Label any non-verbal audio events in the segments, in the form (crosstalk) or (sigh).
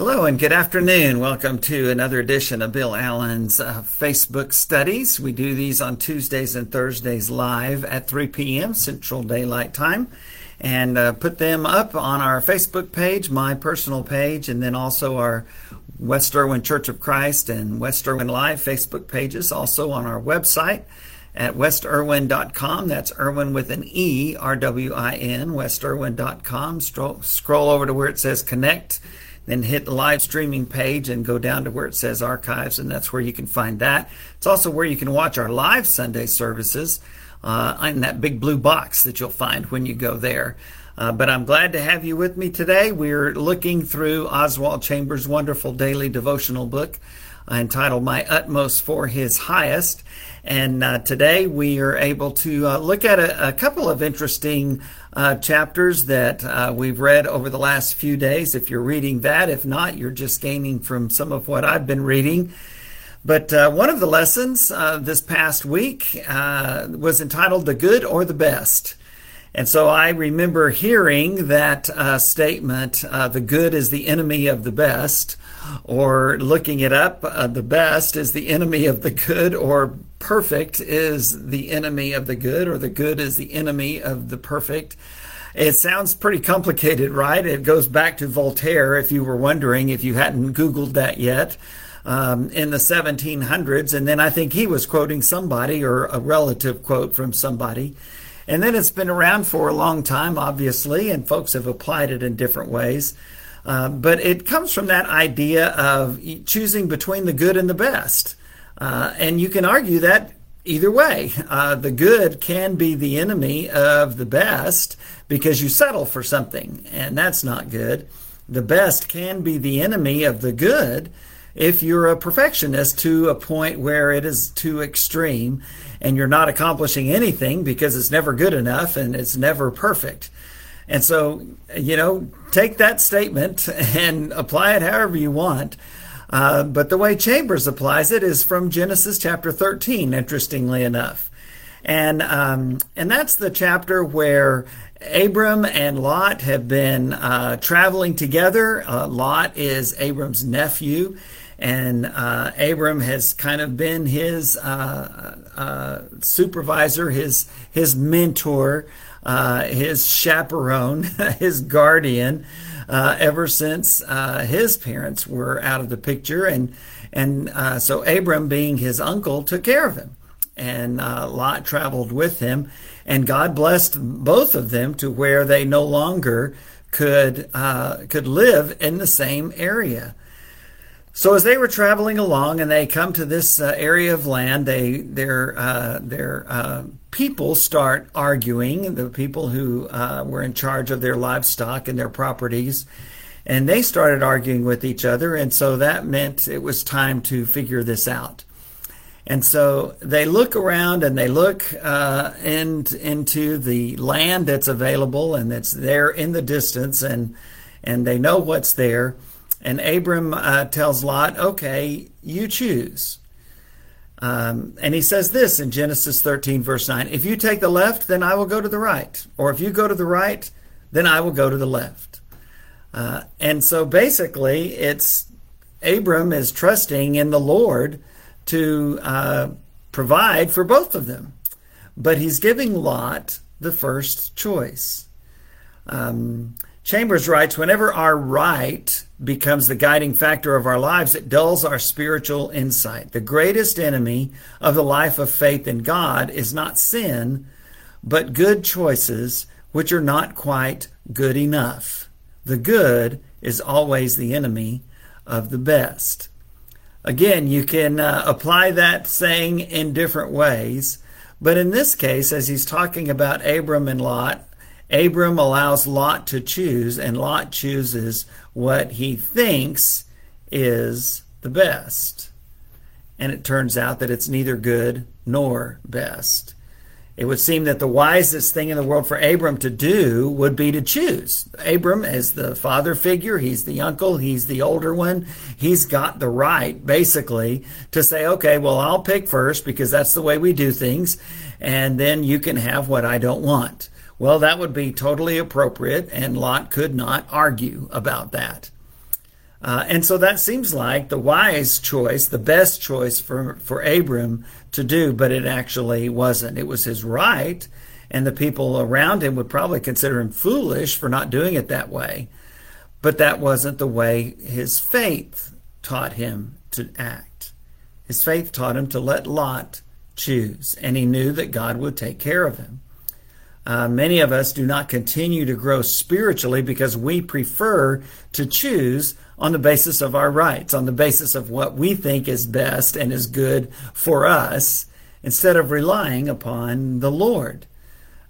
Hello and good afternoon. Welcome to another edition of Bill Allen's uh, Facebook studies. We do these on Tuesdays and Thursdays live at 3 p.m. Central Daylight Time and uh, put them up on our Facebook page, my personal page, and then also our West Erwin Church of Christ and West Erwin Live Facebook pages, also on our website at westerwin.com. That's Erwin with an E, R W I N, westerwin.com. Scroll, scroll over to where it says connect then hit the live streaming page and go down to where it says archives, and that's where you can find that. It's also where you can watch our live Sunday services uh, in that big blue box that you'll find when you go there. Uh, but I'm glad to have you with me today. We're looking through Oswald Chambers' wonderful daily devotional book uh, entitled My Utmost for His Highest. And uh, today we are able to uh, look at a, a, couple of interesting uh, chapters that uh, we've read over the last few days. If you're reading that, if not, you're just gaining from some of what I've been reading. But uh, one of the lessons uh, this past week was entitled The Good or the Best. And so I remember hearing that uh, statement, the good is the enemy of the best, or looking it up, the best is the enemy of the good, or perfect is the enemy of the good, or the good is the enemy of the perfect. It sounds pretty complicated, right? It goes back to Voltaire, if you were wondering, if you hadn't Googled that yet, um, in the 1700s. And then I think he was quoting somebody or a relative quote from somebody. And then it's been around for a long time, obviously, and folks have applied it in different ways. Uh, but it comes from that idea of choosing between the good and the best. Uh, and you can argue that either way. Uh, the good can be the enemy of the best because you settle for something, and that's not good. The best can be the enemy of the good if you're a perfectionist to a point where it is too extreme and you're not accomplishing anything because it's never good enough and it's never perfect. And so, you know, take that statement (laughs) and apply it however you want. Uh, but the way Chambers applies it is from Genesis chapter 13, interestingly enough. And, um, and that's the chapter where Abram and Lot have been uh, traveling together. Uh, Lot is Abram's nephew, and uh, Abram has kind of been his uh, uh, supervisor, his his mentor, uh, his chaperone, (laughs) his guardian ever since his parents were out of the picture. And, and so Abram, being his uncle, took care of him. And Lot traveled with him. And God blessed both of them to where they no longer could, uh, could live in the same area. So as they were traveling along and they come to this uh, area of land, they their uh, their uh, people start arguing. The people who uh, were in charge of their livestock and their properties, and they started arguing with each other. And so that meant it was time to figure this out. And so they look around and they look uh, in, into the land that's available and that's there in the distance, and and they know what's there and Abram uh, tells Lot, okay, you choose. Um, and he says this in Genesis 13, verse 9 If you take the left, then I will go to the right. Or if you go to the right, then I will go to the left. Uh, and so basically, it's Abram is trusting in the Lord to uh, provide for both of them. But he's giving Lot the first choice. Um, Chambers writes Whenever our right becomes the guiding factor of our lives, it dulls our spiritual insight. The greatest enemy of the life of faith in God is not sin, but good choices which are not quite good enough. The good is always the enemy of the best. Again, you can uh, apply that saying in different ways, but in this case, as he's talking about Abram and Lot, Abram allows Lot to choose, and Lot chooses what he thinks is the best. And it turns out that it's neither good nor best. It would seem that the wisest thing in the world for Abram to do would be to choose. Abram is the father figure, he's the uncle, he's the older one. He's got the right, basically, to say, okay, well, I'll pick first because that's the way we do things, and then you can have what I don't want. Well, that would be totally appropriate, and Lot could not argue about that. Uh, and so that seems like the wise choice, the best choice for, for Abram to do, but it actually wasn't. It was his right, and the people around him would probably consider him foolish for not doing it that way. But that wasn't the way his faith taught him to act. His faith taught him to let Lot choose, and he knew that God would take care of him. Uh, many of us do not continue to grow spiritually because we prefer to choose on the basis of our rights, on the basis of what we think is best and is good for us, instead of relying upon the Lord.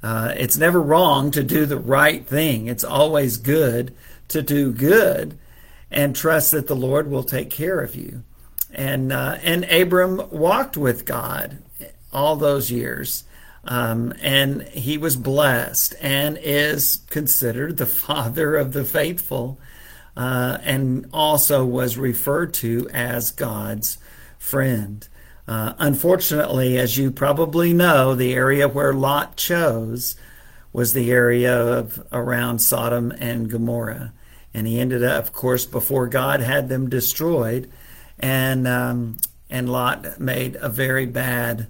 Uh, it's never wrong to do the right thing. It's always good to do good and trust that the Lord will take care of you. And uh, and Abram walked with God all those years. Um, and he was blessed and is considered the (laughs) father of the faithful uh, and also was referred to as God's friend. Uh, unfortunately, as you probably know, the area where Lot chose was the area of around Sodom and Gomorrah. And he ended up, of course, before God had them destroyed. And, um, and Lot made a very bad,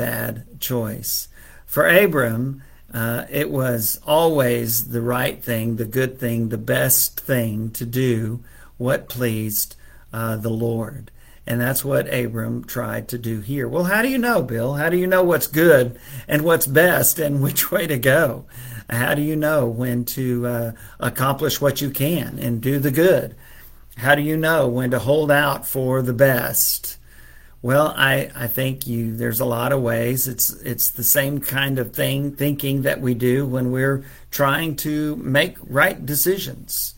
bad choice. For Abram, uh, it was always the right thing, the good thing, the best thing to do what pleased uh, the Lord. And that's what Abram tried to do here. Well, how do you know, Bill? How do you know what's good and what's best and (laughs) which way to go? How do you know when to uh, accomplish what you can and do the good? How do you know when to hold out for the best? Well, I, I think you there's a lot of ways. It's it's the same kind of thing thinking that we do when we're trying to make right decisions.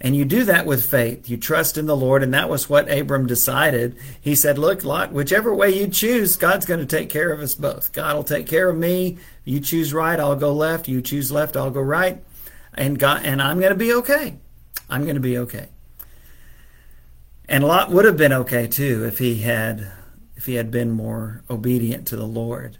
And you do that with faith. You trust in the Lord, and that was what Abram decided. He said, Look, Lot, whichever way you choose, God's going to take care of us both. God will take care of me. You choose right, I'll go left. You choose left, I'll go right. And God and I'm going to be okay. I'm going to be okay. And Lot would have been okay too if he had if he had been more obedient to the Lord.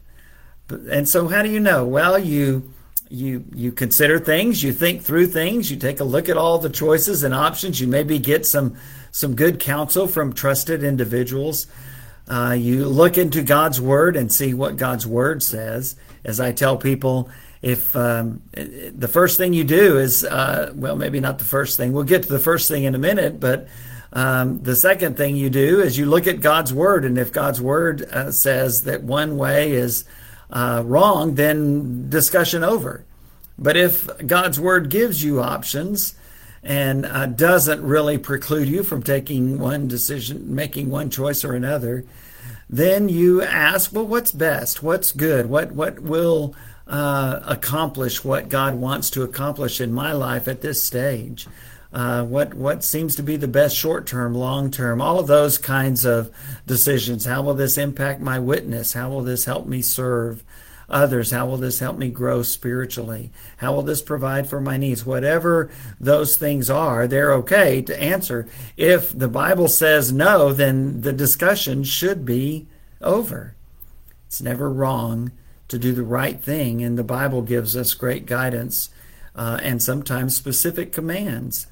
But, and so, how do you know? Well, you you you consider things, you think through things, you take a look at all the choices and options. You maybe get some some good counsel from trusted individuals. Uh, you look into God's Word and see what God's Word says. As I tell people, if um, the first thing you do is, uh, well, maybe not the first thing, we'll get to the first thing in a minute, but um, the second thing you do is you look at God's word, and if God's word uh, says that one way is uh, wrong, then discussion over. But if God's word gives you options and uh, doesn't really preclude you from taking one decision, making one choice or another, then you ask, well, what's best? What's good? What what will uh, accomplish what God wants to accomplish in my life at this stage? Uh, what what seems to be the best short term, long term, all of those kinds of decisions. How will this impact my witness? How will this help me serve others? How will this help me grow spiritually? How will this provide for my needs? Whatever those things are, they're okay to answer. If the Bible says no, then the discussion should be over. It's never wrong to do the right thing, and the Bible gives us great guidance uh, and sometimes specific commands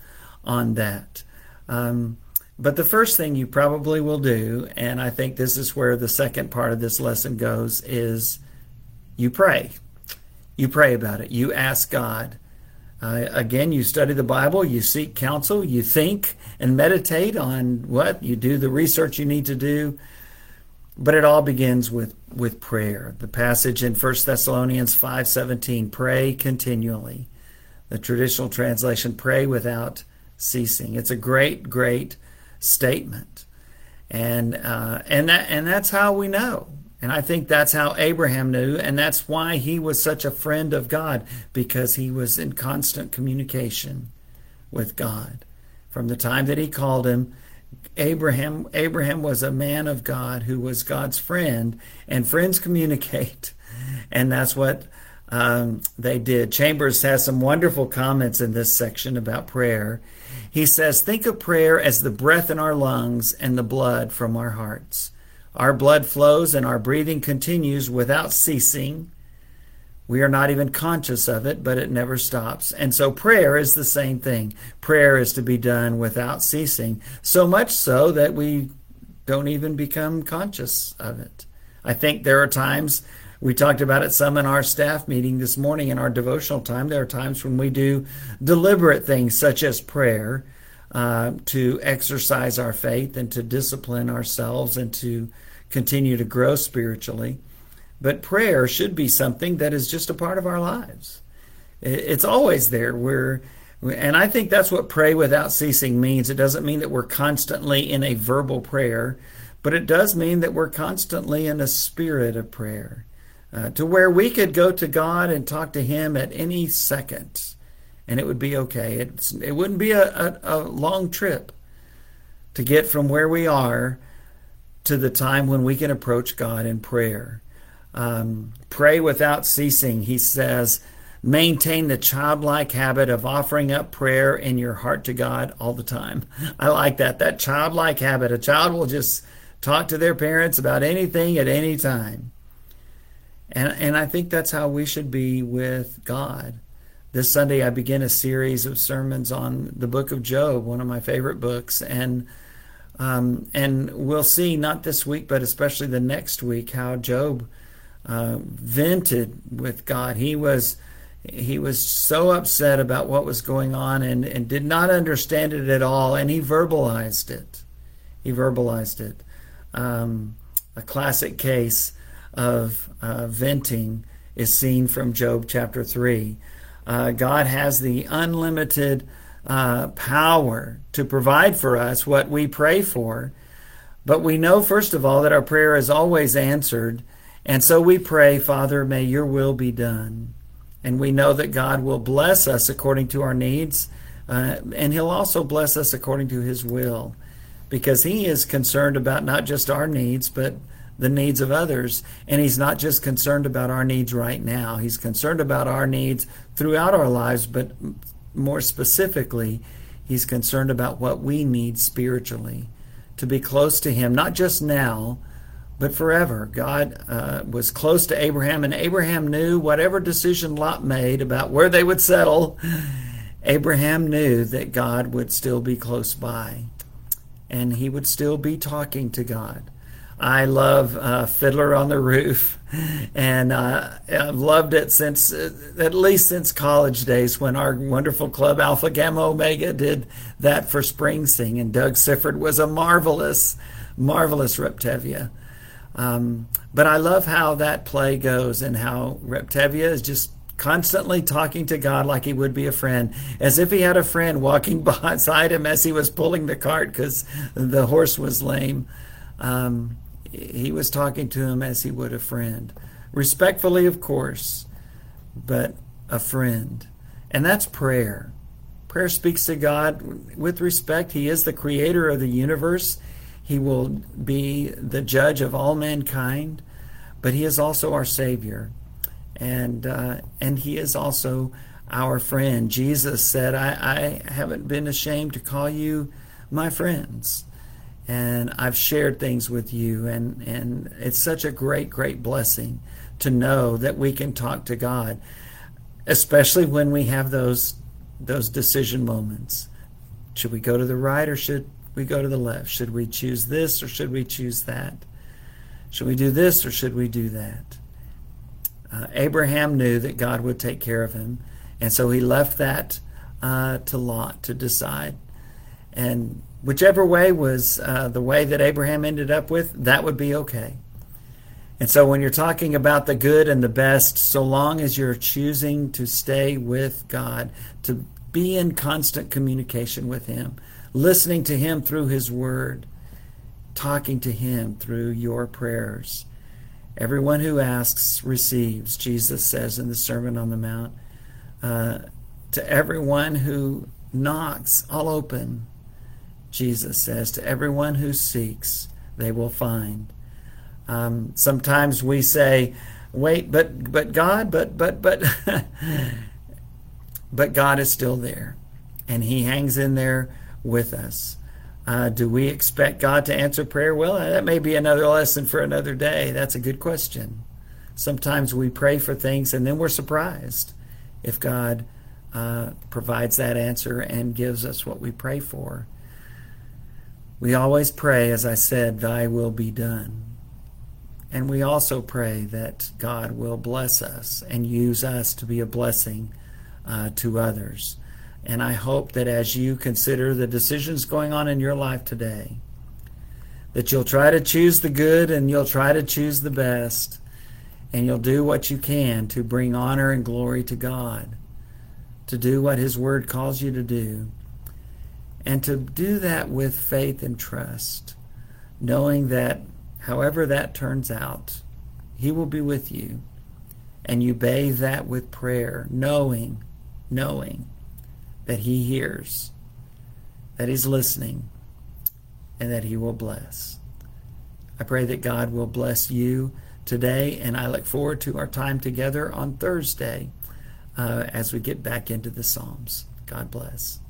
on that. Um, but the first thing you probably will do, and I think this is where the second part of this lesson goes, is you pray. You pray about it. You ask God. Uh, again, you study the Bible, you seek counsel, you think and meditate on what you do, the research you need to do. But it all begins with, with prayer. The passage in 1 Thessalonians 5:17, pray continually. The traditional translation, pray without ceasing. It's a great, great statement, and uh, and that and that's how we know. And I think that's how Abraham knew, and that's why he was such a friend of God because he was in constant communication with God from the time that he called him. Abraham Abraham was a man of God who was God's friend, and friends (laughs) communicate, and that's what um, they did. Chambers has some wonderful comments in this section about prayer. He says, Think of prayer as the breath in our lungs and the blood from our hearts. Our blood flows and our breathing continues without ceasing. We are not even conscious of it, but it never stops. And so prayer is the same thing. Prayer is to be done without ceasing, so much so that we don't even become conscious of it. I think there are times we talked about it some in our staff meeting this morning in our devotional time. There are times when we do deliberate things such as prayer uh, to exercise our faith and to discipline ourselves and to continue to grow spiritually. But prayer should be something that is just a part of our lives. It's always there. We're and I think that's what pray without ceasing means. It doesn't mean that we're constantly in a verbal prayer, but it does mean that we're constantly in a spirit of prayer uh, to where we could go to God and talk to Him at any second and it would be okay. It's, it wouldn't be a, a, a long trip to get from where we are to the time when we can approach God in prayer. Um, pray without ceasing, he says. Maintain the childlike habit of offering up prayer in your heart to God all the time. (laughs) I like that. That childlike habit. A child will just talk to their parents about anything at any time. And, and I think that's how we should be with God. This Sunday, I begin a series of sermons on the book of Job, one of my favorite books. And um, and we'll see, not this week, but especially the next week, how Job uh, vented with God. He was he was so upset about what was going on and, and did not understand it at all, and he verbalized it. He verbalized it. Um, a classic case of uh, venting is seen from Job chapter 3. Uh, God has the unlimited uh, power to provide for us what we pray for. But we know, first of all, that our prayer is always answered. And so we pray, Father, may your will be done. And we know that God will bless us according to our needs, uh, and he'll also bless us according to his will, because he is concerned about not just our needs, but the needs of others. And he's not just concerned about our needs right now, he's concerned about our needs throughout our lives, but more specifically, he's concerned about what we need spiritually to be close to him, not just now, but forever. God uh, was close to Abraham, and Abraham knew whatever decision Lot made about where they would settle, Abraham knew that God would still be close by, and he would still be talking to God. I love uh, Fiddler on the Roof, and uh, I've loved it since uh, at least since college days when our wonderful club Alpha Gamma Omega did that for Spring Sing, and Doug Sifford was a marvelous, marvelous Reb Tevye. Um, but I love how that play goes and how Reb Tevye is just constantly talking to God like he would be a friend, as if he had a friend walking (laughs) beside him as he was pulling the cart because the horse was lame. Um, he was talking to him as he would a friend. Respectfully, of course, but a friend. And that's prayer. Prayer speaks to God with respect. He is the creator of the universe. He will be the judge of all mankind, but he is also our savior. And uh, and he is also our friend. Jesus said, I, I haven't been ashamed to call you my friends and I've shared things with you, and, and it's such a great, great blessing to know that we can talk to God, especially when we have those those decision moments. Should we go to the right or should we go to the left? Should we choose this or should we choose that? Should we do this or should we do that? Uh, Abraham knew that God would take care of him, and so he left that uh, to Lot to decide. And whichever way was uh, the way that Abraham ended up with, that would be okay. And so when you're talking about the good and the best, so long as you're choosing to stay with God, to be in constant communication with Him, listening to Him through His Word, talking to Him through your prayers. Everyone who asks receives, Jesus says in the Sermon on the Mount. Uh, to everyone who knocks, I'll open. Jesus says, to everyone who seeks, they will find. Um, sometimes we say, wait, but, but God, but, but, but, (laughs) but God is still there and he hangs in there with us. Uh, do we expect God to answer prayer? Well, that may be another lesson for another day. That's a good question. sometimes we pray for things and then we're surprised if God uh, provides that answer and gives us what we pray for. We always pray, as I said, Thy will be done. And we also pray that God will bless us and use us to be a blessing uh, to others. And I hope that as you consider the decisions going on in your life today, that you'll try to choose the good and you'll try to choose the best, and you'll do what you can to bring honor and glory to God, to do what His Word calls you to do, and to do that with faith and trust, knowing that however that turns out, He will be with you. And you bathe that with prayer, knowing, knowing that He hears, that He's listening, and that He will bless. I pray that God will bless you today, and I look forward to our time together on Thursday uh, as we get back into the Psalms. God bless.